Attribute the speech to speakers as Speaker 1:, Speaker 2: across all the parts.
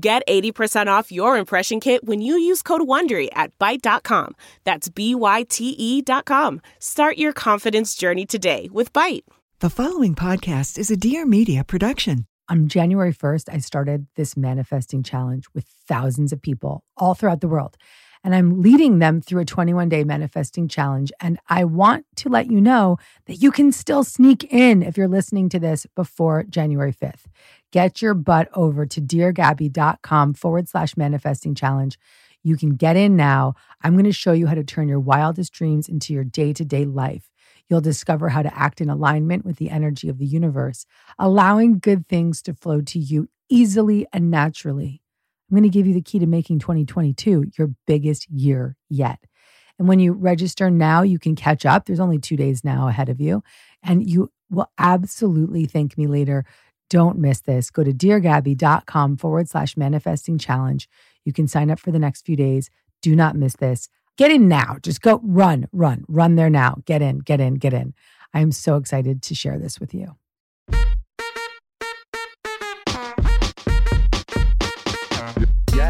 Speaker 1: Get 80% off your impression kit when you use code WONDERY at Byte.com. That's B-Y-T-E dot com. Start your confidence journey today with Byte.
Speaker 2: The following podcast is a Dear Media production.
Speaker 3: On January 1st, I started this manifesting challenge with thousands of people all throughout the world and I'm leading them through a 21 day manifesting challenge. And I want to let you know that you can still sneak in if you're listening to this before January 5th. Get your butt over to deargabby.com forward slash manifesting challenge. You can get in now. I'm going to show you how to turn your wildest dreams into your day to day life. You'll discover how to act in alignment with the energy of the universe, allowing good things to flow to you easily and naturally. I'm going to give you the key to making 2022 your biggest year yet. And when you register now, you can catch up. There's only two days now ahead of you, and you will absolutely thank me later. Don't miss this. Go to deargabby.com forward slash manifesting challenge. You can sign up for the next few days. Do not miss this. Get in now. Just go run, run, run there now. Get in, get in, get in. I am so excited to share this with you.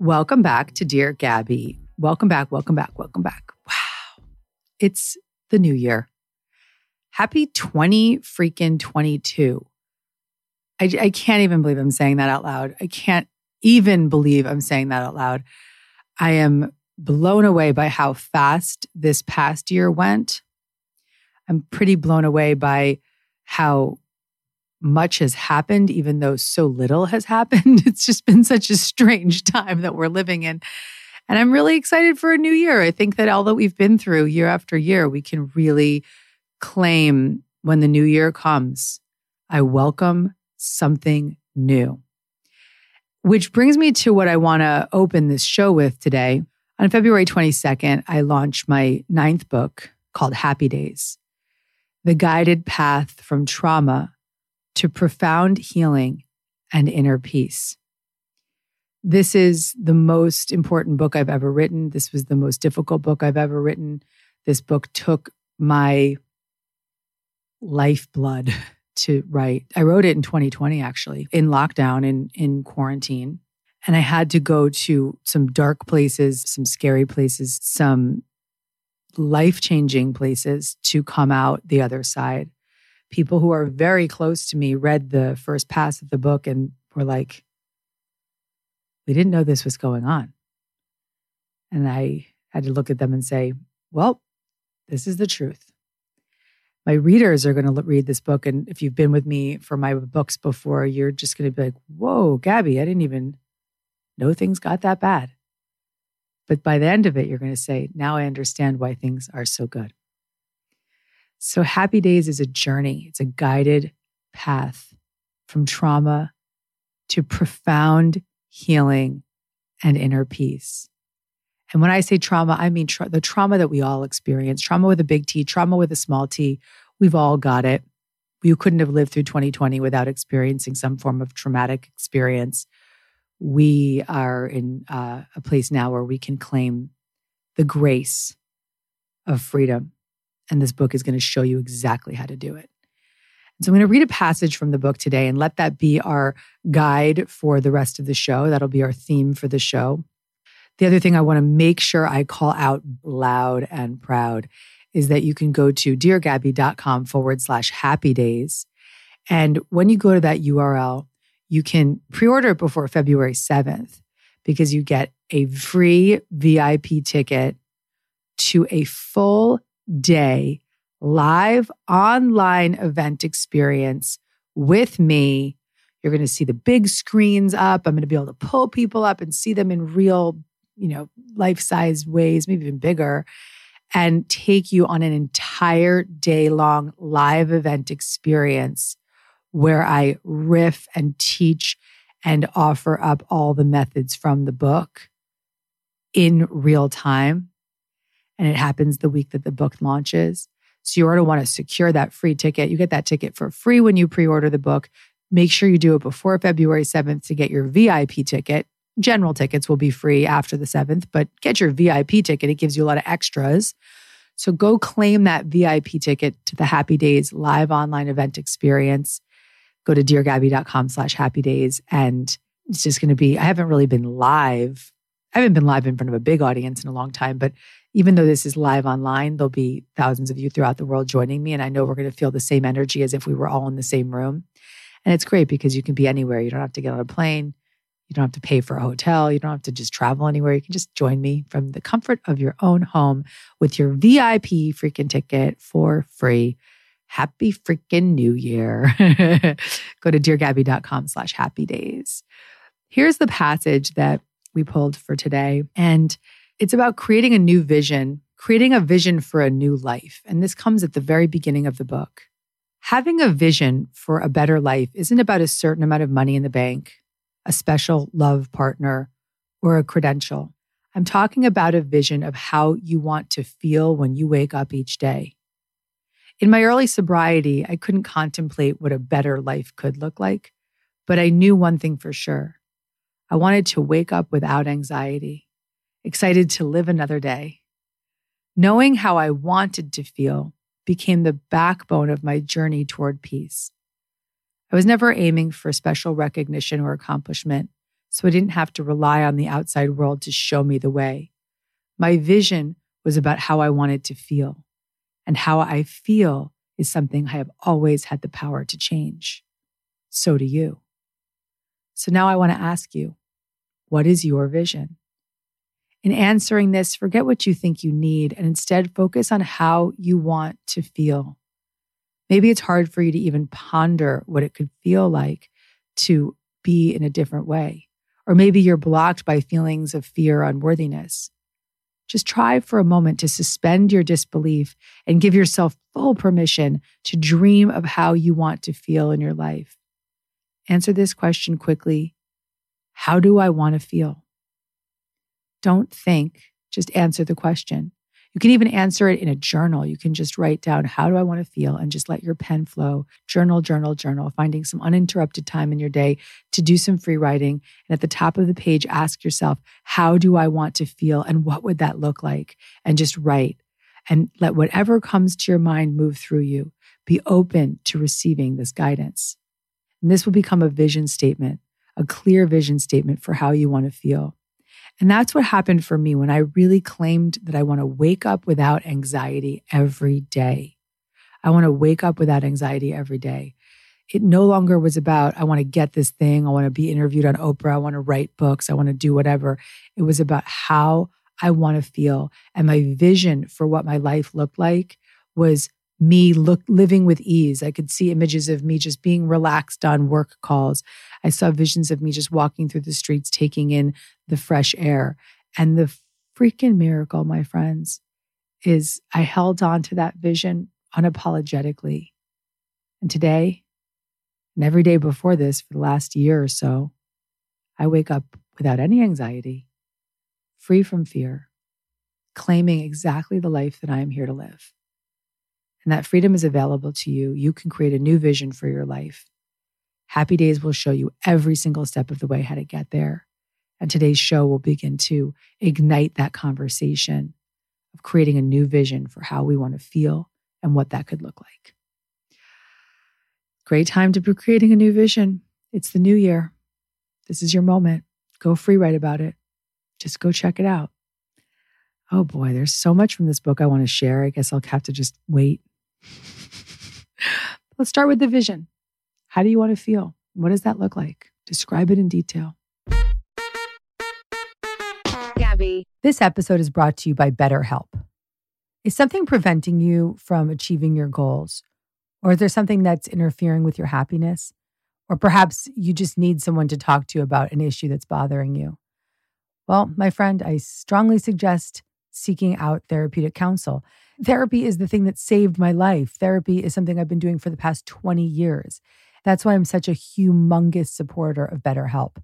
Speaker 3: Welcome back to Dear Gabby. Welcome back, welcome back, welcome back. Wow. It's the new year. Happy 20 freaking 22. I, I can't even believe I'm saying that out loud. I can't even believe I'm saying that out loud. I am blown away by how fast this past year went. I'm pretty blown away by how much has happened, even though so little has happened. It's just been such a strange time that we're living in. And I'm really excited for a new year. I think that all that we've been through year after year, we can really claim when the new year comes, I welcome something new. Which brings me to what I want to open this show with today. On February 22nd, I launched my ninth book called Happy Days The Guided Path from Trauma to profound healing and inner peace. This is the most important book I've ever written. This was the most difficult book I've ever written. This book took my lifeblood to write. I wrote it in 2020, actually, in lockdown, in, in quarantine. And I had to go to some dark places, some scary places, some life changing places to come out the other side people who are very close to me read the first pass of the book and were like, we didn't know this was going on. And I had to look at them and say, well, this is the truth. My readers are going to read this book. And if you've been with me for my books before, you're just going to be like, whoa, Gabby, I didn't even know things got that bad. But by the end of it, you're going to say, now I understand why things are so good. So, Happy Days is a journey, it's a guided path from trauma to profound healing and inner peace. And when I say trauma, I mean tra- the trauma that we all experience trauma with a big T, trauma with a small t. We've all got it. You couldn't have lived through 2020 without experiencing some form of traumatic experience. We are in uh, a place now where we can claim the grace of freedom and this book is going to show you exactly how to do it. So I'm going to read a passage from the book today and let that be our guide for the rest of the show. That'll be our theme for the show. The other thing I want to make sure I call out loud and proud is that you can go to deargabby.com forward slash happy days. And when you go to that URL, you can pre order it before February 7th because you get a free VIP ticket to a full day live online event experience with me. You're going to see the big screens up. I'm going to be able to pull people up and see them in real, you know, life size ways, maybe even bigger, and take you on an entire day long live event experience where I riff and teach and offer up all the methods from the book in real time and it happens the week that the book launches. So you are going to want to secure that free ticket. You get that ticket for free when you pre order the book. Make sure you do it before February 7th to get your VIP ticket. General tickets will be free after the 7th, but get your VIP ticket. It gives you a lot of extras. So go claim that VIP ticket to the Happy Days live online event experience. Go to deargabby.com slash happy days. And it's just going to be, I haven't really been live. I haven't been live in front of a big audience in a long time, but even though this is live online, there'll be thousands of you throughout the world joining me. And I know we're going to feel the same energy as if we were all in the same room. And it's great because you can be anywhere. You don't have to get on a plane. You don't have to pay for a hotel. You don't have to just travel anywhere. You can just join me from the comfort of your own home with your VIP freaking ticket for free. Happy freaking New Year. Go to deargabby.com slash happy days. Here's the passage that we pulled for today. And it's about creating a new vision, creating a vision for a new life. And this comes at the very beginning of the book. Having a vision for a better life isn't about a certain amount of money in the bank, a special love partner, or a credential. I'm talking about a vision of how you want to feel when you wake up each day. In my early sobriety, I couldn't contemplate what a better life could look like, but I knew one thing for sure. I wanted to wake up without anxiety excited to live another day. Knowing how I wanted to feel became the backbone of my journey toward peace. I was never aiming for special recognition or accomplishment, so I didn't have to rely on the outside world to show me the way. My vision was about how I wanted to feel, and how I feel is something I have always had the power to change. So do you. So now I want to ask you what is your vision? In answering this, forget what you think you need and instead focus on how you want to feel. Maybe it's hard for you to even ponder what it could feel like to be in a different way. Or maybe you're blocked by feelings of fear or unworthiness. Just try for a moment to suspend your disbelief and give yourself full permission to dream of how you want to feel in your life. Answer this question quickly How do I want to feel? Don't think, just answer the question. You can even answer it in a journal. You can just write down, How do I want to feel? and just let your pen flow. Journal, journal, journal, finding some uninterrupted time in your day to do some free writing. And at the top of the page, ask yourself, How do I want to feel? and what would that look like? And just write and let whatever comes to your mind move through you. Be open to receiving this guidance. And this will become a vision statement, a clear vision statement for how you want to feel. And that's what happened for me when I really claimed that I want to wake up without anxiety every day. I want to wake up without anxiety every day. It no longer was about, I want to get this thing. I want to be interviewed on Oprah. I want to write books. I want to do whatever. It was about how I want to feel. And my vision for what my life looked like was me look living with ease. I could see images of me just being relaxed on work calls. I saw visions of me just walking through the streets, taking in the fresh air. And the freaking miracle, my friends, is I held on to that vision unapologetically. And today, and every day before this for the last year or so, I wake up without any anxiety, free from fear, claiming exactly the life that I am here to live and that freedom is available to you, you can create a new vision for your life. Happy Days will show you every single step of the way how to get there. And today's show will begin to ignite that conversation of creating a new vision for how we want to feel and what that could look like. Great time to be creating a new vision. It's the new year. This is your moment. Go free write about it. Just go check it out. Oh boy, there's so much from this book I want to share. I guess I'll have to just wait Let's start with the vision. How do you want to feel? What does that look like? Describe it in detail. Gabby. This episode is brought to you by BetterHelp. Is something preventing you from achieving your goals? Or is there something that's interfering with your happiness? Or perhaps you just need someone to talk to about an issue that's bothering you. Well, my friend, I strongly suggest seeking out therapeutic counsel. Therapy is the thing that saved my life. Therapy is something I've been doing for the past 20 years. That's why I'm such a humongous supporter of BetterHelp.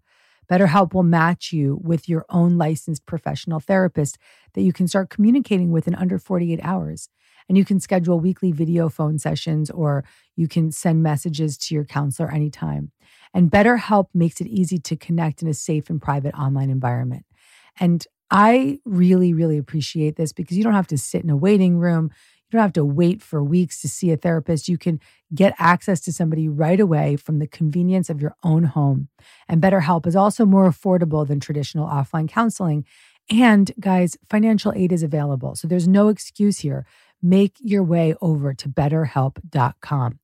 Speaker 3: BetterHelp will match you with your own licensed professional therapist that you can start communicating with in under 48 hours. And you can schedule weekly video phone sessions or you can send messages to your counselor anytime. And BetterHelp makes it easy to connect in a safe and private online environment. And I really, really appreciate this because you don't have to sit in a waiting room. You don't have to wait for weeks to see a therapist. You can get access to somebody right away from the convenience of your own home. And BetterHelp is also more affordable than traditional offline counseling. And guys, financial aid is available. So there's no excuse here. Make your way over to betterhelp.com.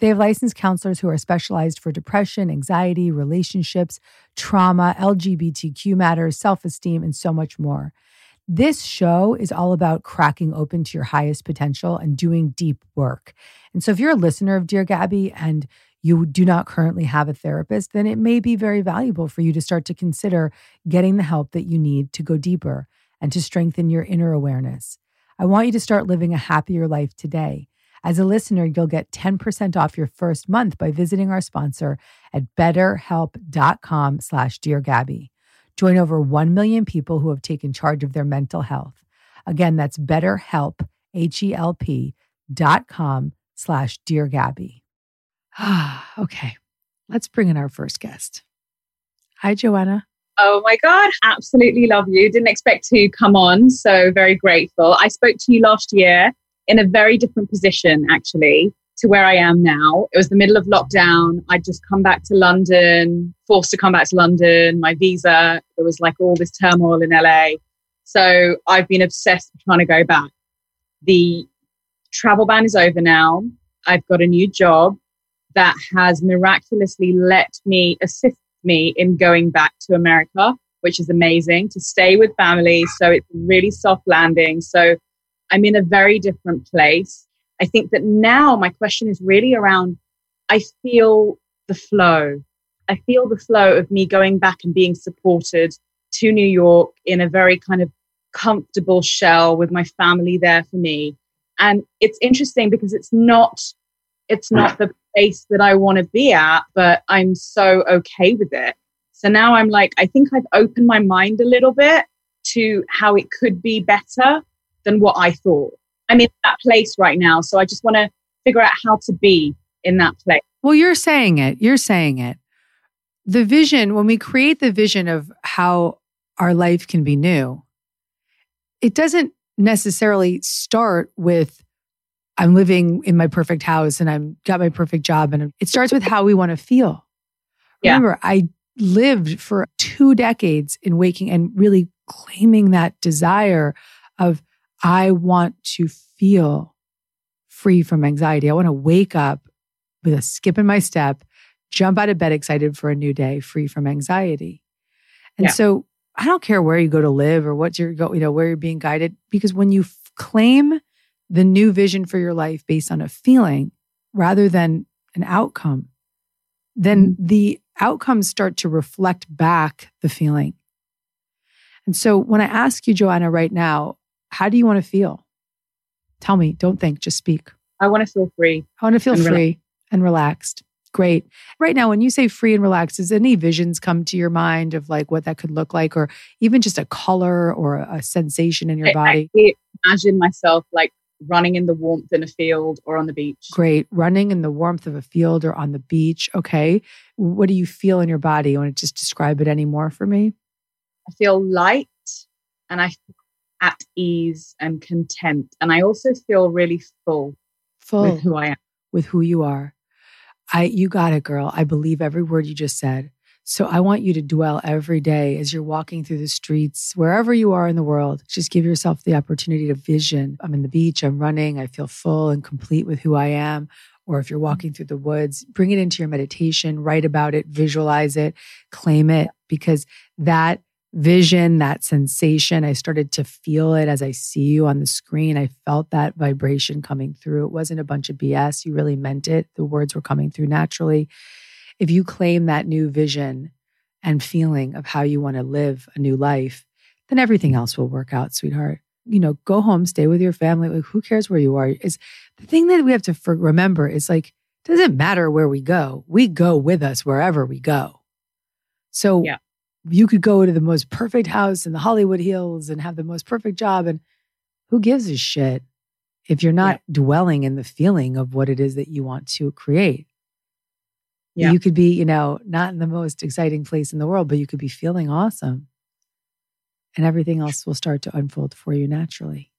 Speaker 3: They have licensed counselors who are specialized for depression, anxiety, relationships, trauma, LGBTQ matters, self esteem, and so much more. This show is all about cracking open to your highest potential and doing deep work. And so, if you're a listener of Dear Gabby and you do not currently have a therapist, then it may be very valuable for you to start to consider getting the help that you need to go deeper and to strengthen your inner awareness. I want you to start living a happier life today. As a listener, you'll get 10% off your first month by visiting our sponsor at betterhelp.com slash Dear Gabby. Join over 1 million people who have taken charge of their mental health. Again, that's betterhelp, H-E-L-P dot com slash Dear Gabby. okay, let's bring in our first guest. Hi, Joanna.
Speaker 4: Oh my God, absolutely love you. Didn't expect to come on, so very grateful. I spoke to you last year in a very different position actually to where I am now. It was the middle of lockdown. I'd just come back to London, forced to come back to London, my visa. There was like all this turmoil in LA. So I've been obsessed with trying to go back. The travel ban is over now. I've got a new job that has miraculously let me assist me in going back to America, which is amazing to stay with family. So it's really soft landing. So I'm in a very different place. I think that now my question is really around I feel the flow. I feel the flow of me going back and being supported to New York in a very kind of comfortable shell with my family there for me. And it's interesting because it's not it's not the place that I want to be at, but I'm so okay with it. So now I'm like, I think I've opened my mind a little bit to how it could be better than what I thought. I'm in that place right now. So I just want to figure out how to be in that place.
Speaker 3: Well, you're saying it. You're saying it. The vision, when we create the vision of how our life can be new, it doesn't necessarily start with I'm living in my perfect house and I've got my perfect job. And it starts with how we want to feel. Yeah. Remember, I lived for two decades in waking and really claiming that desire of I want to feel free from anxiety. I want to wake up with a skip in my step, jump out of bed excited for a new day, free from anxiety. And yeah. so I don't care where you go to live or what you're go, you know, where you're being guided, because when you f- claim the new vision for your life based on a feeling rather than an outcome, then mm-hmm. the outcomes start to reflect back the feeling. And so when I ask you, Joanna, right now, how do you want to feel? Tell me, don't think, just speak.
Speaker 4: I want to feel free.
Speaker 3: I want to feel and free and relaxed. Great. Right now, when you say free and relaxed, does any visions come to your mind of like what that could look like, or even just a color or a sensation in your I, body?
Speaker 4: I imagine myself like running in the warmth in a field or on the beach.
Speaker 3: Great. Running in the warmth of a field or on the beach. Okay. What do you feel in your body? You want to just describe it any more for me?
Speaker 4: I feel light and I feel at ease and content. And I also feel really full,
Speaker 3: full with who I am, with who you are. I, you got it, girl. I believe every word you just said. So I want you to dwell every day as you're walking through the streets, wherever you are in the world. Just give yourself the opportunity to vision. I'm in the beach, I'm running, I feel full and complete with who I am. Or if you're walking through the woods, bring it into your meditation, write about it, visualize it, claim it, because that vision, that sensation. I started to feel it as I see you on the screen. I felt that vibration coming through. It wasn't a bunch of BS. You really meant it. The words were coming through naturally. If you claim that new vision and feeling of how you want to live a new life, then everything else will work out, sweetheart. You know, go home, stay with your family. Like, who cares where you are? Is the thing that we have to remember is like, doesn't matter where we go. We go with us wherever we go. So yeah you could go to the most perfect house in the Hollywood Hills and have the most perfect job. And who gives a shit if you're not yeah. dwelling in the feeling of what it is that you want to create? Yeah. You could be, you know, not in the most exciting place in the world, but you could be feeling awesome. And everything else will start to unfold for you naturally.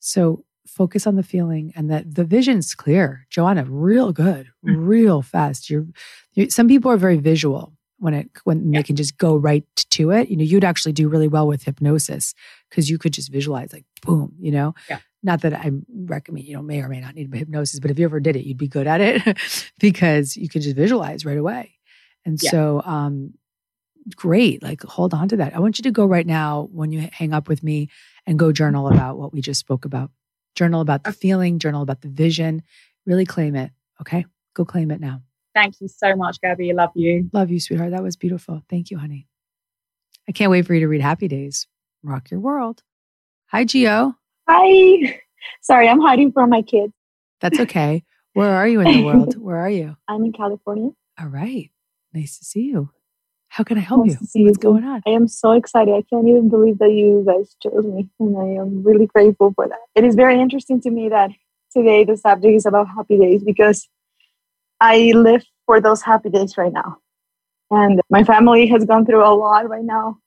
Speaker 3: So focus on the feeling and that the vision's clear. Joanna, real good, hmm. real fast. You're, you're some people are very visual when it when yeah. they can just go right to it. You know, you'd actually do really well with hypnosis because you could just visualize like boom, you know. Yeah. Not that I recommend you know may or may not need hypnosis, but if you ever did it, you'd be good at it because you can just visualize right away. And yeah. so, um, great. Like, hold on to that. I want you to go right now when you hang up with me and go journal about what we just spoke about. Journal about the feeling, journal about the vision. Really claim it. Okay. Go claim it now.
Speaker 4: Thank you so much, Gabby. Love you.
Speaker 3: Love you, sweetheart. That was beautiful. Thank you, honey. I can't wait for you to read Happy Days. Rock your world. Hi, Geo.
Speaker 5: Hi. Sorry, I'm hiding from my kids.
Speaker 3: That's okay. Where are you in the world? Where are you?
Speaker 5: I'm in California.
Speaker 3: All right. Nice to see you. How can I help nice you? See What's you. going on?
Speaker 5: I am so excited. I can't even believe that you guys chose me. And I am really grateful for that. It is very interesting to me that today the subject is about happy days because I live for those happy days right now. And my family has gone through a lot right now.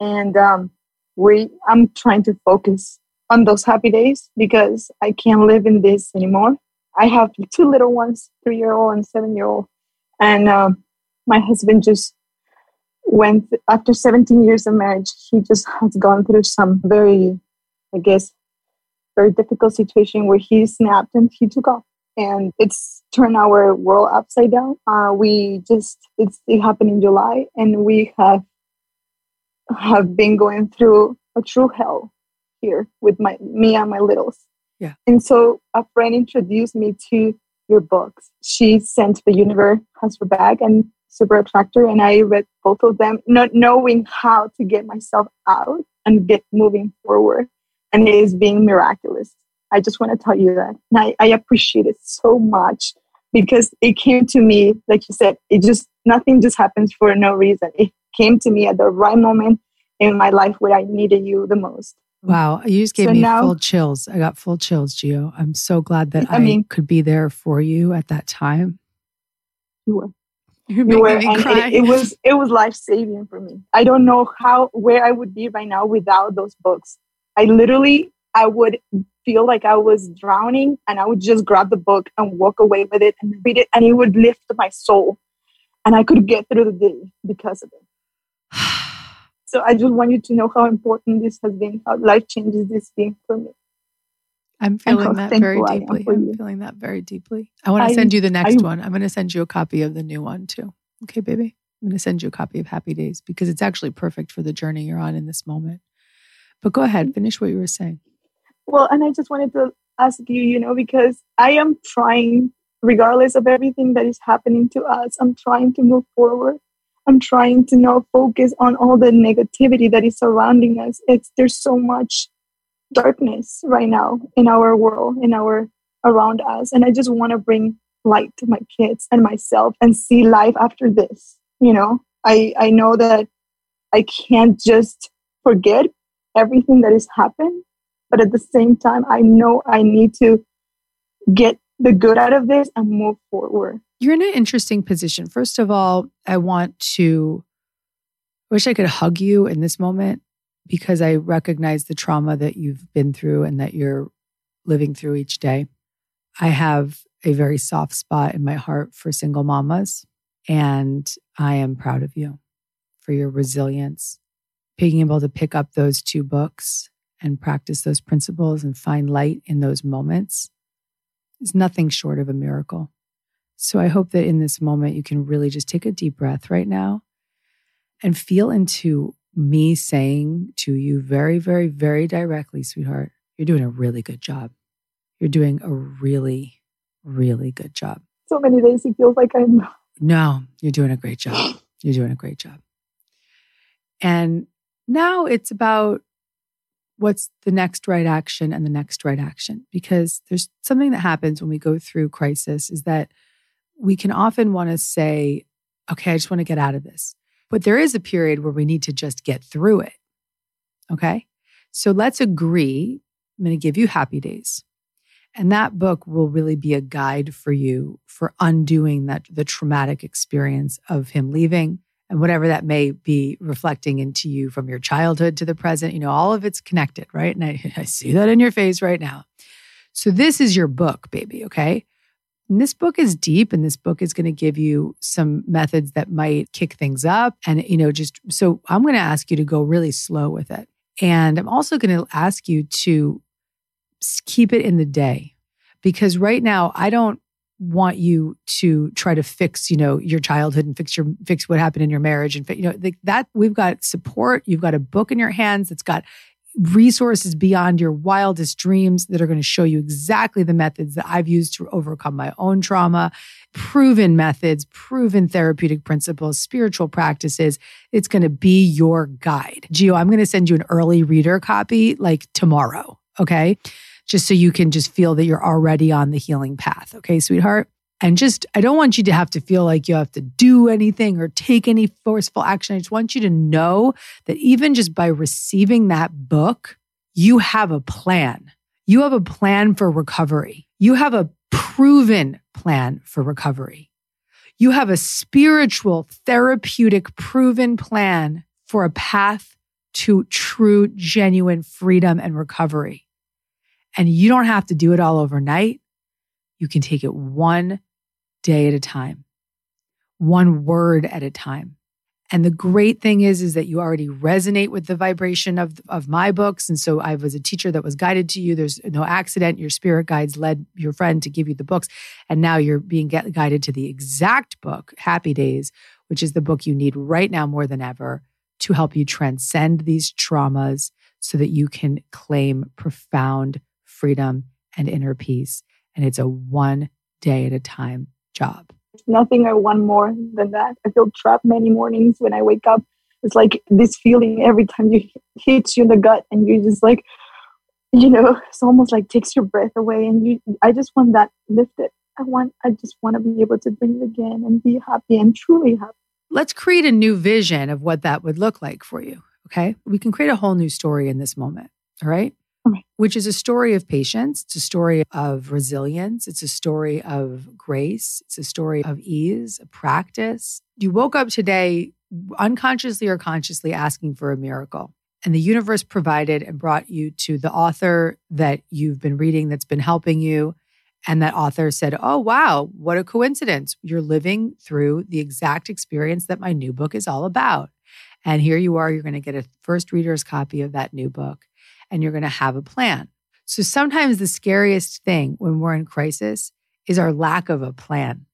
Speaker 5: And um, we, I'm trying to focus on those happy days because I can't live in this anymore. I have two little ones, three year old and seven year old. And um, my husband just went, after 17 years of marriage, he just has gone through some very, I guess, very difficult situation where he snapped and he took off and it's turned our world upside down. Uh, we just it's it happened in July, and we have have been going through a true hell here with my me and my littles. Yeah. And so a friend introduced me to your books. She sent the universe has your back and super attractor and I read both of them, not knowing how to get myself out and get moving forward. And it is being miraculous. I just want to tell you that. And I, I appreciate it so much because it came to me, like you said, it just, nothing just happens for no reason. It came to me at the right moment in my life where I needed you the most.
Speaker 3: Wow, you just gave so me now, full chills. I got full chills, Gio. I'm so glad that I, I mean, could be there for you at that time.
Speaker 5: You were. you were, and it, it, was it was life saving for me. I don't know how where I would be right now without those books. I literally I would feel like I was drowning and I would just grab the book and walk away with it and read it and it would lift my soul and I could get through the day because of it. so I just want you to know how important this has been, how life changes this being for me.
Speaker 3: I'm feeling that very deeply. I'm you. feeling that very deeply. I want to I, send you the next I, one. I'm going to send you a copy of the new one too. Okay, baby. I'm going to send you a copy of Happy Days because it's actually perfect for the journey you're on in this moment. But go ahead, mm-hmm. finish what you were saying.
Speaker 5: Well, and I just wanted to ask you, you know, because I am trying, regardless of everything that is happening to us, I'm trying to move forward. I'm trying to not focus on all the negativity that is surrounding us. It's there's so much darkness right now in our world, in our around us. And I just want to bring light to my kids and myself and see life after this. You know, I, I know that I can't just forget everything that has happened but at the same time, I know I need to get the good out of this and move forward.
Speaker 3: You're in an interesting position. First of all, I want to wish I could hug you in this moment because I recognize the trauma that you've been through and that you're living through each day. I have a very soft spot in my heart for single mamas, and I am proud of you for your resilience, being able to pick up those two books and practice those principles and find light in those moments is nothing short of a miracle. So I hope that in this moment, you can really just take a deep breath right now and feel into me saying to you very, very, very directly, sweetheart, you're doing a really good job. You're doing a really, really good job.
Speaker 5: So many days it feels like I'm.
Speaker 3: No, you're doing a great job. You're doing a great job. And now it's about what's the next right action and the next right action because there's something that happens when we go through crisis is that we can often want to say okay i just want to get out of this but there is a period where we need to just get through it okay so let's agree i'm going to give you happy days and that book will really be a guide for you for undoing that the traumatic experience of him leaving and whatever that may be reflecting into you from your childhood to the present, you know, all of it's connected, right? And I, I see that in your face right now. So this is your book, baby, okay? And this book is deep and this book is going to give you some methods that might kick things up and you know just so I'm going to ask you to go really slow with it. And I'm also going to ask you to keep it in the day because right now I don't want you to try to fix you know your childhood and fix your fix what happened in your marriage and you know that we've got support you've got a book in your hands that's got resources beyond your wildest dreams that are going to show you exactly the methods that I've used to overcome my own trauma, proven methods, proven therapeutic principles, spiritual practices. It's going to be your guide. Geo, I'm going to send you an early reader copy like tomorrow. Okay just so you can just feel that you're already on the healing path. Okay, sweetheart? And just, I don't want you to have to feel like you have to do anything or take any forceful action. I just want you to know that even just by receiving that book, you have a plan. You have a plan for recovery. You have a proven plan for recovery. You have a spiritual, therapeutic, proven plan for a path to true, genuine freedom and recovery. And you don't have to do it all overnight. You can take it one day at a time, one word at a time. And the great thing is, is that you already resonate with the vibration of, of my books. And so I was a teacher that was guided to you. There's no accident. Your spirit guides led your friend to give you the books. And now you're being guided to the exact book, Happy Days, which is the book you need right now more than ever to help you transcend these traumas so that you can claim profound freedom and inner peace. And it's a one day at a time job.
Speaker 5: Nothing I want more than that. I feel trapped many mornings when I wake up. It's like this feeling every time you hits you in the gut and you just like, you know, it's almost like takes your breath away. And you, I just want that lifted. I want, I just want to be able to breathe again and be happy and truly happy.
Speaker 3: Let's create a new vision of what that would look like for you. Okay. We can create a whole new story in this moment. All right which is a story of patience. It's a story of resilience. It's a story of grace. It's a story of ease, of practice. You woke up today unconsciously or consciously asking for a miracle. And the universe provided and brought you to the author that you've been reading that's been helping you. And that author said, Oh, wow, what a coincidence. You're living through the exact experience that my new book is all about. And here you are, you're going to get a first reader's copy of that new book and you're going to have a plan. So sometimes the scariest thing when we're in crisis is our lack of a plan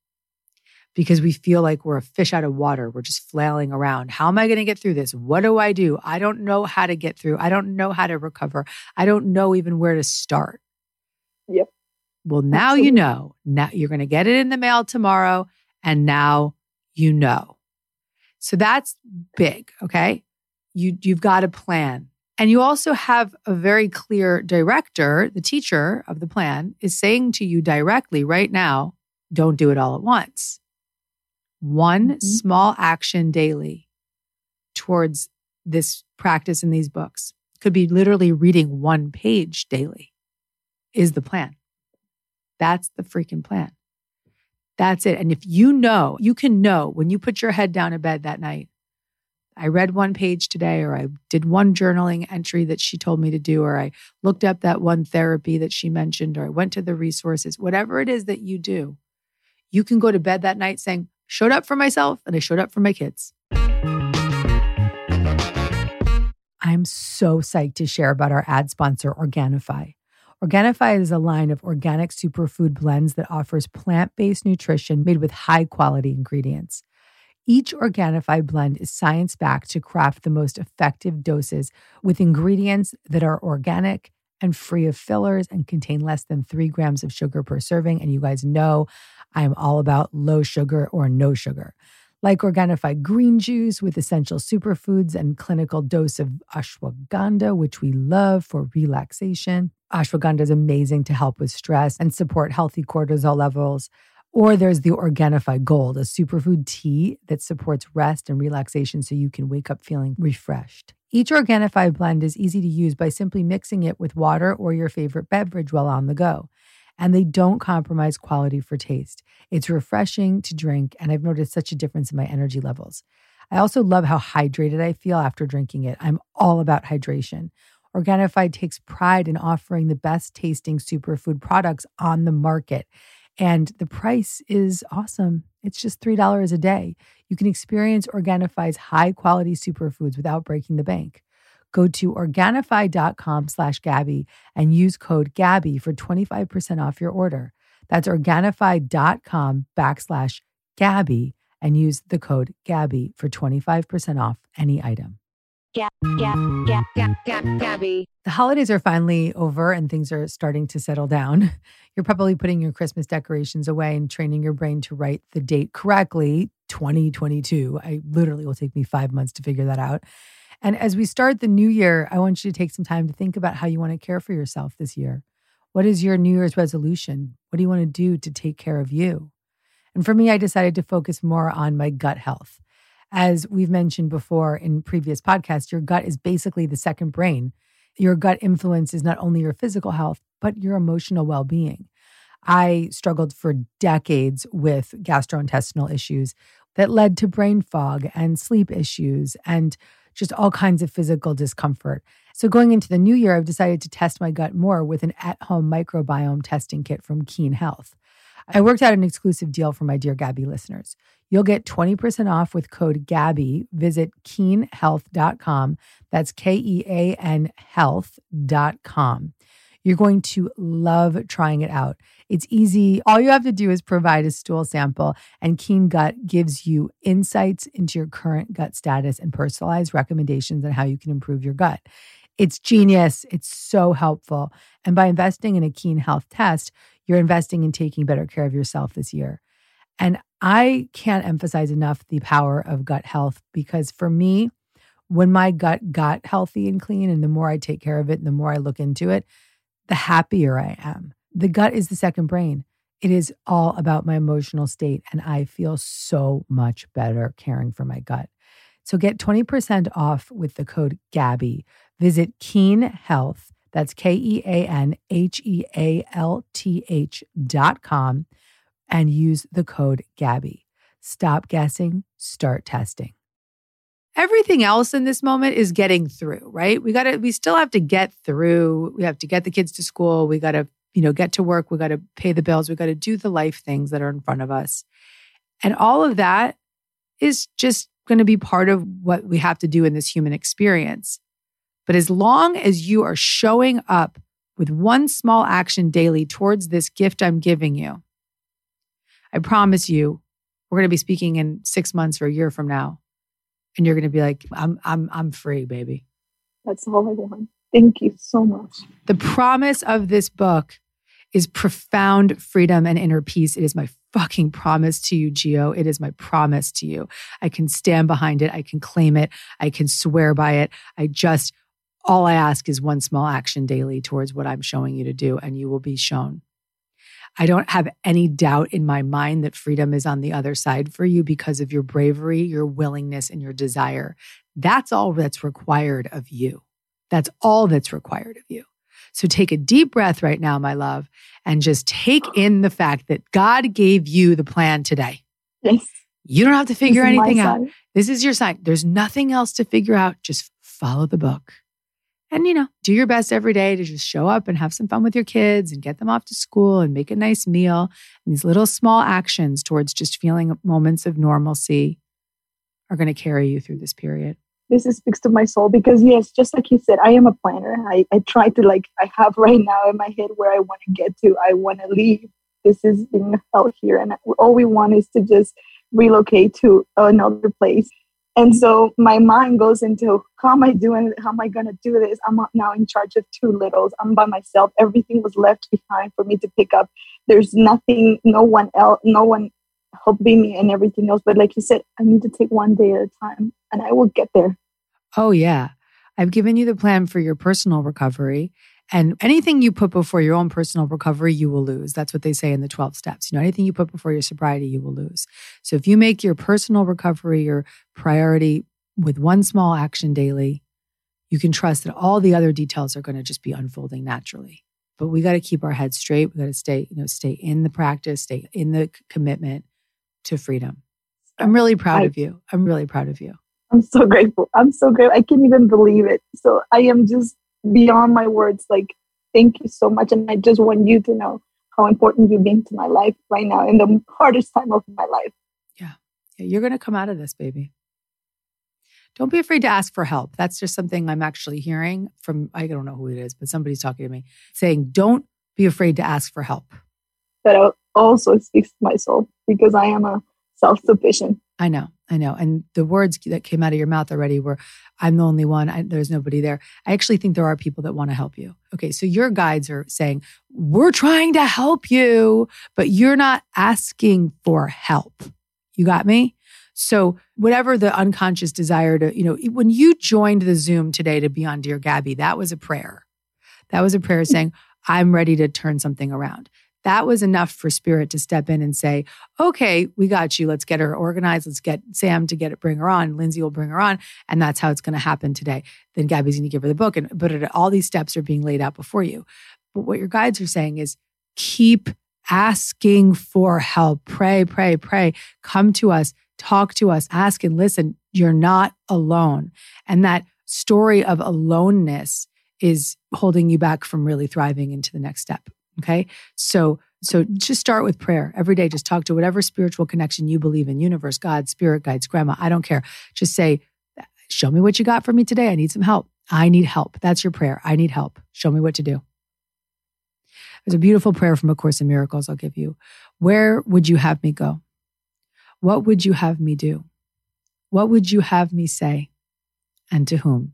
Speaker 3: because we feel like we're a fish out of water. We're just flailing around. How am I going to get through this? What do I do? I don't know how to get through. I don't know how to recover. I don't know even where to start.
Speaker 5: Yep.
Speaker 3: Well, now Absolutely. you know. Now you're going to get it in the mail tomorrow. And now you know. So that's big. Okay. You, you've got a plan. And you also have a very clear director, the teacher of the plan is saying to you directly right now, don't do it all at once. One mm-hmm. small action daily towards this practice in these books could be literally reading one page daily is the plan. That's the freaking plan. That's it. And if you know, you can know when you put your head down in bed that night, I read one page today, or I did one journaling entry that she told me to do, or I looked up that one therapy that she mentioned, or I went to the resources, whatever it is that you do, you can go to bed that night saying, showed up for myself and I showed up for my kids. I'm so psyched to share about our ad sponsor, Organifi. Organifi is a line of organic superfood blends that offers plant based nutrition made with high quality ingredients. Each Organifi blend is science backed to craft the most effective doses with ingredients that are organic and free of fillers and contain less than three grams of sugar per serving. And you guys know I'm all about low sugar or no sugar. Like Organifi green juice with essential superfoods and clinical dose of ashwagandha, which we love for relaxation. Ashwagandha is amazing to help with stress and support healthy cortisol levels. Or there's the Organifi Gold, a superfood tea that supports rest and relaxation so you can wake up feeling refreshed. Each Organifi blend is easy to use by simply mixing it with water or your favorite beverage while on the go. And they don't compromise quality for taste. It's refreshing to drink, and I've noticed such a difference in my energy levels. I also love how hydrated I feel after drinking it. I'm all about hydration. Organifi takes pride in offering the best tasting superfood products on the market. And the price is awesome. It's just $3 a day. You can experience Organifi's high quality superfoods without breaking the bank. Go to Organifi.com slash Gabby and use code Gabby for 25% off your order. That's Organifi.com backslash Gabby and use the code Gabby for 25% off any item. Gab, Gab, Gab, Gab, Gab, Gabby. The holidays are finally over and things are starting to settle down. You're probably putting your Christmas decorations away and training your brain to write the date correctly 2022. I literally will take me five months to figure that out. And as we start the new year, I want you to take some time to think about how you want to care for yourself this year. What is your New Year's resolution? What do you want to do to take care of you? And for me, I decided to focus more on my gut health. As we've mentioned before in previous podcasts, your gut is basically the second brain your gut influences not only your physical health, but your emotional well being. I struggled for decades with gastrointestinal issues that led to brain fog and sleep issues and just all kinds of physical discomfort. So, going into the new year, I've decided to test my gut more with an at home microbiome testing kit from Kean Health. I worked out an exclusive deal for my Dear Gabby listeners. You'll get 20% off with code GABBY. Visit keanhealth.com. That's K E A N health.com. You're going to love trying it out. It's easy. All you have to do is provide a stool sample, and Kean Gut gives you insights into your current gut status and personalized recommendations on how you can improve your gut. It's genius. It's so helpful. And by investing in a Kean Health test, you're investing in taking better care of yourself this year. And I can't emphasize enough the power of gut health because for me, when my gut got healthy and clean, and the more I take care of it and the more I look into it, the happier I am. The gut is the second brain. It is all about my emotional state, and I feel so much better caring for my gut. So get 20% off with the code GABBY. Visit Kean Health, that's K E A N H E A L T H dot com, and use the code GABBY. Stop guessing, start testing. Everything else in this moment is getting through, right? We got to, we still have to get through. We have to get the kids to school. We got to, you know, get to work. We got to pay the bills. We got to do the life things that are in front of us. And all of that is just going to be part of what we have to do in this human experience. But as long as you are showing up with one small action daily towards this gift I'm giving you, I promise you, we're going to be speaking in six months or a year from now. And you're going to be like, I'm, I'm, I'm free, baby.
Speaker 5: That's all I want. Thank you so much.
Speaker 3: The promise of this book is profound freedom and inner peace. It is my fucking promise to you, Geo. It is my promise to you. I can stand behind it. I can claim it. I can swear by it. I just, all I ask is one small action daily towards what I'm showing you to do, and you will be shown. I don't have any doubt in my mind that freedom is on the other side for you because of your bravery, your willingness, and your desire. That's all that's required of you. That's all that's required of you. So take a deep breath right now, my love, and just take in the fact that God gave you the plan today. Yes. You don't have to figure anything out. This is your sign. There's nothing else to figure out. Just follow the book. And, you know, do your best every day to just show up and have some fun with your kids and get them off to school and make a nice meal. And these little small actions towards just feeling moments of normalcy are going to carry you through this period
Speaker 5: this speaks to my soul because yes just like you said i am a planner i, I try to like i have right now in my head where i want to get to i want to leave this is being held here and all we want is to just relocate to another place and so my mind goes into how am i doing how am i going to do this i'm now in charge of two littles i'm by myself everything was left behind for me to pick up there's nothing no one else no one helping me and everything else but like you said i need to take one day at a time and i will get there
Speaker 3: Oh, yeah. I've given you the plan for your personal recovery. And anything you put before your own personal recovery, you will lose. That's what they say in the 12 steps. You know, anything you put before your sobriety, you will lose. So if you make your personal recovery your priority with one small action daily, you can trust that all the other details are going to just be unfolding naturally. But we got to keep our heads straight. We got to stay, you know, stay in the practice, stay in the commitment to freedom. I'm really proud I, of you. I'm really proud of you.
Speaker 5: I'm so grateful. I'm so grateful. I can't even believe it. So I am just beyond my words. Like, thank you so much. And I just want you to know how important you've been to my life right now in the hardest time of my life.
Speaker 3: Yeah. yeah you're going to come out of this, baby. Don't be afraid to ask for help. That's just something I'm actually hearing from, I don't know who it is, but somebody's talking to me saying, don't be afraid to ask for help.
Speaker 5: That also speaks to myself because I am a self sufficient.
Speaker 3: I know. I know. And the words that came out of your mouth already were, I'm the only one. I, there's nobody there. I actually think there are people that want to help you. Okay. So your guides are saying, we're trying to help you, but you're not asking for help. You got me? So whatever the unconscious desire to, you know, when you joined the Zoom today to be on Dear Gabby, that was a prayer. That was a prayer saying, I'm ready to turn something around that was enough for Spirit to step in and say, okay, we got you. Let's get her organized. Let's get Sam to get it, bring her on. Lindsay will bring her on. And that's how it's going to happen today. Then Gabby's going to give her the book. And but it, all these steps are being laid out before you. But what your guides are saying is keep asking for help. Pray, pray, pray. Come to us, talk to us, ask and listen. You're not alone. And that story of aloneness is holding you back from really thriving into the next step. Okay. So, so just start with prayer every day. Just talk to whatever spiritual connection you believe in universe, God, spirit guides, grandma. I don't care. Just say, show me what you got for me today. I need some help. I need help. That's your prayer. I need help. Show me what to do. There's a beautiful prayer from A Course in Miracles I'll give you. Where would you have me go? What would you have me do? What would you have me say? And to whom?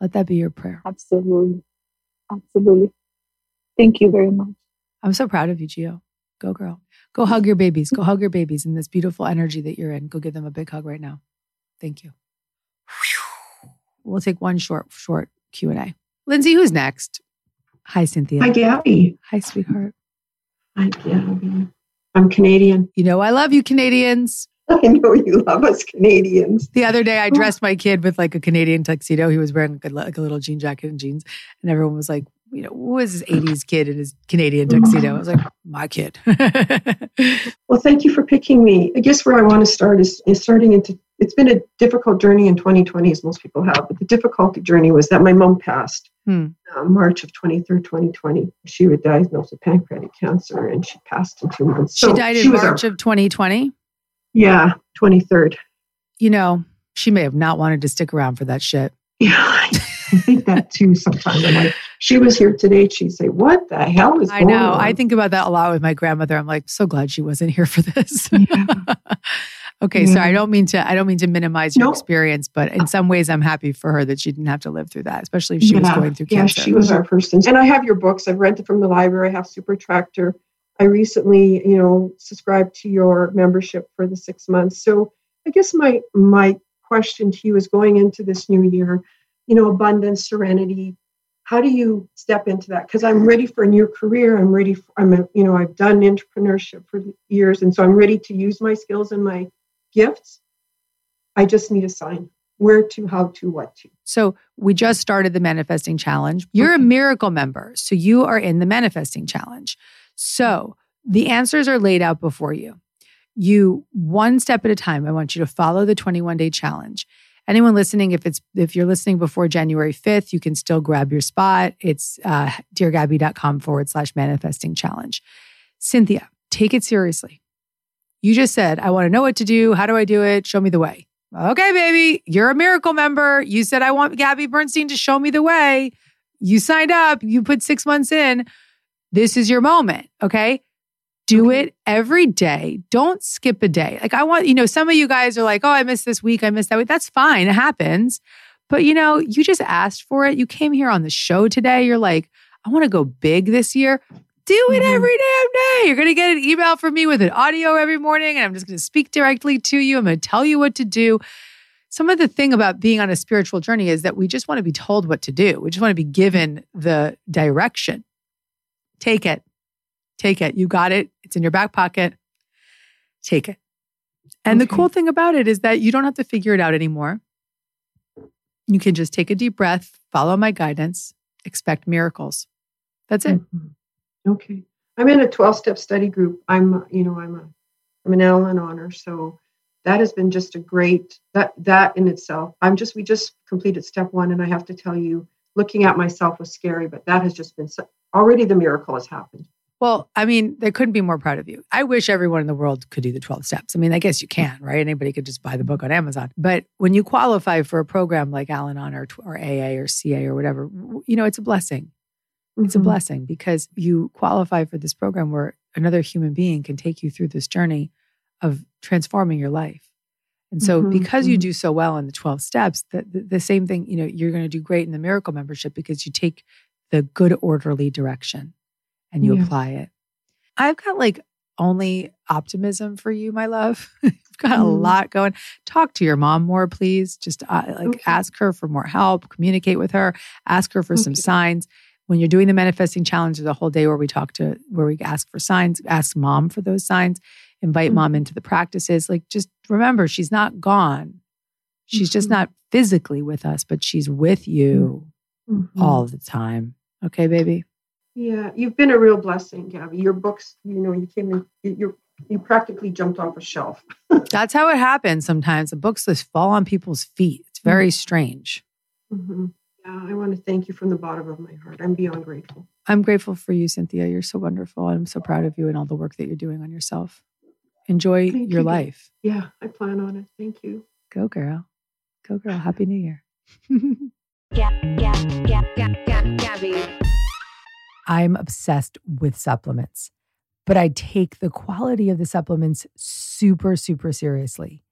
Speaker 3: Let that be your prayer.
Speaker 5: Absolutely. Absolutely. Thank you very much. I'm
Speaker 3: so proud of you, Gio. Go, girl. Go hug your babies. Go hug your babies in this beautiful energy that you're in. Go give them a big hug right now. Thank you. We'll take one short, short Q and A. Lindsay, who's next?
Speaker 6: Hi,
Speaker 3: Cynthia. Hi, Gabby. Hi, sweetheart. Hi, Gabby.
Speaker 6: I'm Canadian.
Speaker 3: You know I love you, Canadians.
Speaker 6: I know you love us Canadians.
Speaker 3: The other day, I oh. dressed my kid with like a Canadian tuxedo. He was wearing like a, like a little jean jacket and jeans, and everyone was like, you know, who is this 80s kid in his Canadian tuxedo? I was like, my kid.
Speaker 6: well, thank you for picking me. I guess where I want to start is, is starting into it's been a difficult journey in 2020, as most people have, but the difficult journey was that my mom passed hmm. uh, March of 23rd, 2020. She was diagnosed with pancreatic cancer and she passed in two months.
Speaker 3: So she died in she March our, of 2020?
Speaker 6: Yeah, 23rd.
Speaker 3: You know, she may have not wanted to stick around for that shit.
Speaker 6: Yeah, I think that too sometimes. I'm like, she was here today, she'd say, What the hell is I going
Speaker 3: know. On? I think about that a lot with my grandmother. I'm like, so glad she wasn't here for this. Yeah. okay, so I don't mean to I don't mean to minimize your nope. experience, but in uh, some ways I'm happy for her that she didn't have to live through that, especially if she yeah. was going through
Speaker 6: cancer. Yeah, she was our person. And I have your books. I've rented from the library. I have Super Attractor. I recently, you know, subscribed to your membership for the six months. So I guess my my question to you is going into this new year, you know, abundance, serenity, how do you step into that because i'm ready for a new career i'm ready for, i'm a, you know i've done entrepreneurship for years and so i'm ready to use my skills and my gifts i just need a sign where to how to what to
Speaker 3: so we just started the manifesting challenge you're okay. a miracle member so you are in the manifesting challenge so the answers are laid out before you you one step at a time i want you to follow the 21 day challenge anyone listening, if it's if you're listening before January 5th, you can still grab your spot. It's uh, deargabby.com forward slash manifesting challenge. Cynthia, take it seriously. You just said, I want to know what to do. How do I do it? Show me the way. Okay, baby, you're a miracle member. You said, I want Gabby Bernstein to show me the way. You signed up, you put six months in. This is your moment. Okay do okay. Mm-hmm. it every day. Don't skip a day. Like I want, you know, some of you guys are like, oh, I missed this week. I missed that week. That's fine. It happens. But you know, you just asked for it. You came here on the show today. You're like, I want to go big this year. Do it mm-hmm. every damn day. You're going to get an email from me with an audio every morning, and I'm just going to speak directly to you. I'm going to tell you what to do. Some of the thing about being on a spiritual journey is that we just want to be told what to do. We just want to be given the direction. Take it. Take it. You got it. It's in your back pocket. Take it. And okay. the cool thing about it is that you don't have to figure it out anymore. You can just take a deep breath, follow my guidance, expect miracles. That's it. Mm-hmm.
Speaker 6: Okay. I'm in a 12 step study group. I'm, you know, I'm a, I'm an Al Anon. So that has been just a great, that, that in itself, I'm just, we just completed step one. And I have to tell you, looking at myself was scary, but that has just been, already the miracle has happened.
Speaker 3: Well, I mean, they couldn't be more proud of you. I wish everyone in the world could do the 12 steps. I mean, I guess you can, right? Anybody could just buy the book on Amazon. But when you qualify for a program like Al Anon or, or AA or CA or whatever, you know, it's a blessing. It's mm-hmm. a blessing because you qualify for this program where another human being can take you through this journey of transforming your life. And so, mm-hmm, because mm-hmm. you do so well in the 12 steps, the, the, the same thing, you know, you're going to do great in the miracle membership because you take the good orderly direction and you yeah. apply it. I've got like only optimism for you, my love. i have got mm. a lot going. Talk to your mom more, please. Just uh, like okay. ask her for more help, communicate with her, ask her for okay. some signs. When you're doing the manifesting challenge, there's a whole day where we talk to, where we ask for signs, ask mom for those signs, invite mm. mom into the practices. Like, just remember, she's not gone. She's mm-hmm. just not physically with us, but she's with you mm-hmm. all the time. Okay, baby?
Speaker 6: Yeah, you've been a real blessing, Gabby. Your books, you know, you came in, you you practically jumped off a shelf.
Speaker 3: That's how it happens sometimes. The books just fall on people's feet. It's mm-hmm. very strange. Mm-hmm.
Speaker 6: Yeah, I want to thank you from the bottom of my heart. I'm beyond grateful.
Speaker 3: I'm grateful for you, Cynthia. You're so wonderful. I'm so proud of you and all the work that you're doing on yourself. Enjoy thank your you. life.
Speaker 6: Yeah, I plan on it. Thank you.
Speaker 3: Go, girl. Go, girl. Happy New Year. yeah, yeah, yeah, yeah, yeah, Gabby. I'm obsessed with supplements, but I take the quality of the supplements super, super seriously.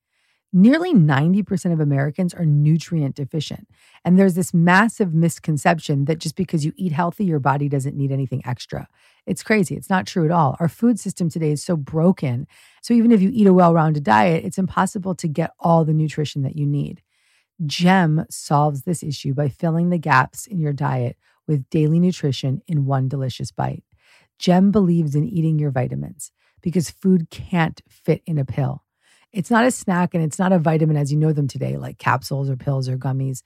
Speaker 3: Nearly 90% of Americans are nutrient deficient. And there's this massive misconception that just because you eat healthy, your body doesn't need anything extra. It's crazy. It's not true at all. Our food system today is so broken. So even if you eat a well rounded diet, it's impossible to get all the nutrition that you need. GEM solves this issue by filling the gaps in your diet with daily nutrition in one delicious bite. Gem believes in eating your vitamins because food can't fit in a pill. It's not a snack and it's not a vitamin as you know them today, like capsules or pills or gummies.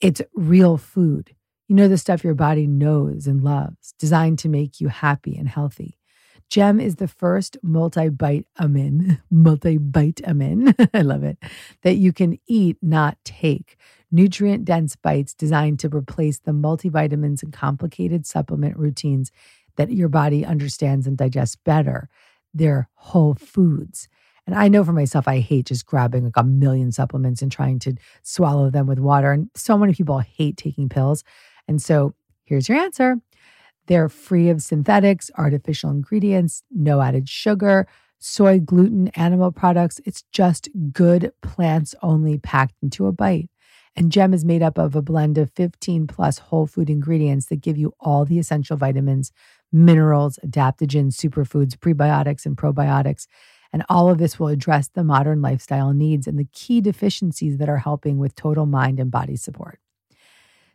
Speaker 3: It's real food. You know, the stuff your body knows and loves, designed to make you happy and healthy. Gem is the first multivitamin, multivitamin, I love it, that you can eat, not take. Nutrient dense bites designed to replace the multivitamins and complicated supplement routines that your body understands and digests better. They're whole foods. And I know for myself, I hate just grabbing like a million supplements and trying to swallow them with water. And so many people hate taking pills. And so here's your answer they're free of synthetics, artificial ingredients, no added sugar, soy, gluten, animal products. It's just good plants only packed into a bite. And GEM is made up of a blend of 15 plus whole food ingredients that give you all the essential vitamins, minerals, adaptogens, superfoods, prebiotics, and probiotics. And all of this will address the modern lifestyle needs and the key deficiencies that are helping with total mind and body support.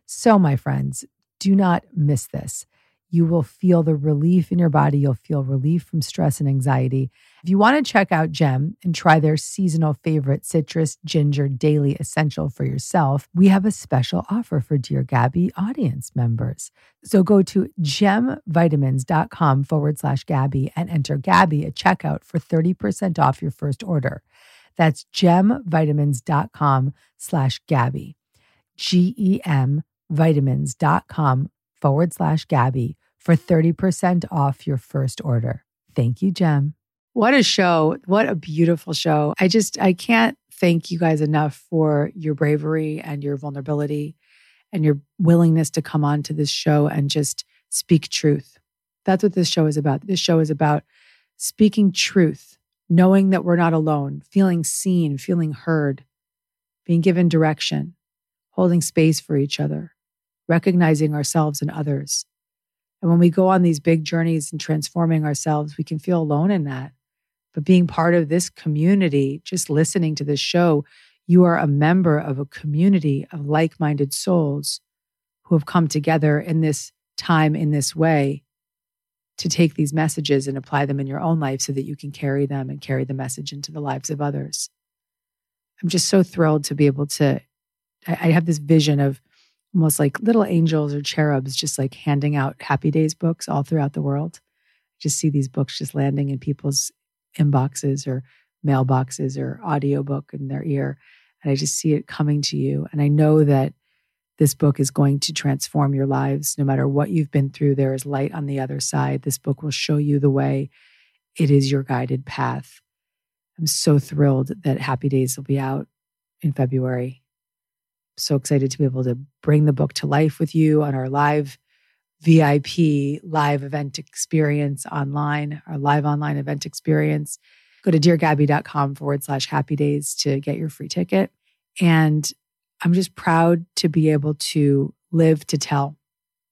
Speaker 3: So, my friends, do not miss this you will feel the relief in your body. You'll feel relief from stress and anxiety. If you want to check out Gem and try their seasonal favorite citrus ginger daily essential for yourself, we have a special offer for Dear Gabby audience members. So go to gemvitamins.com forward slash Gabby and enter Gabby at checkout for 30% off your first order. That's gemvitamins.com slash Gabby. G E M vitamins.com forward slash Gabby for 30% off your first order. Thank you, Gem. What a show. What a beautiful show. I just, I can't thank you guys enough for your bravery and your vulnerability and your willingness to come on to this show and just speak truth. That's what this show is about. This show is about speaking truth, knowing that we're not alone, feeling seen, feeling heard, being given direction, holding space for each other, recognizing ourselves and others. And when we go on these big journeys and transforming ourselves, we can feel alone in that. But being part of this community, just listening to this show, you are a member of a community of like minded souls who have come together in this time, in this way, to take these messages and apply them in your own life so that you can carry them and carry the message into the lives of others. I'm just so thrilled to be able to. I have this vision of almost like little angels or cherubs just like handing out happy days books all throughout the world just see these books just landing in people's inboxes or mailboxes or audiobook in their ear and i just see it coming to you and i know that this book is going to transform your lives no matter what you've been through there is light on the other side this book will show you the way it is your guided path i'm so thrilled that happy days will be out in february so excited to be able to bring the book to life with you on our live VIP live event experience online, our live online event experience. Go to deargabby.com forward slash happy days to get your free ticket. And I'm just proud to be able to live to tell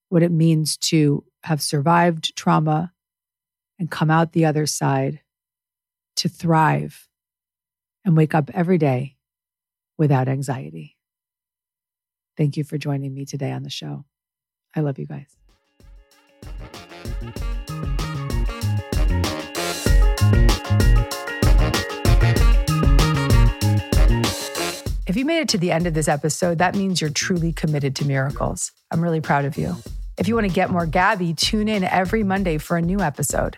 Speaker 3: what it means to have survived trauma and come out the other side to thrive and wake up every day without anxiety. Thank you for joining me today on the show. I love you guys. If you made it to the end of this episode, that means you're truly committed to miracles. I'm really proud of you. If you want to get more Gabby, tune in every Monday for a new episode.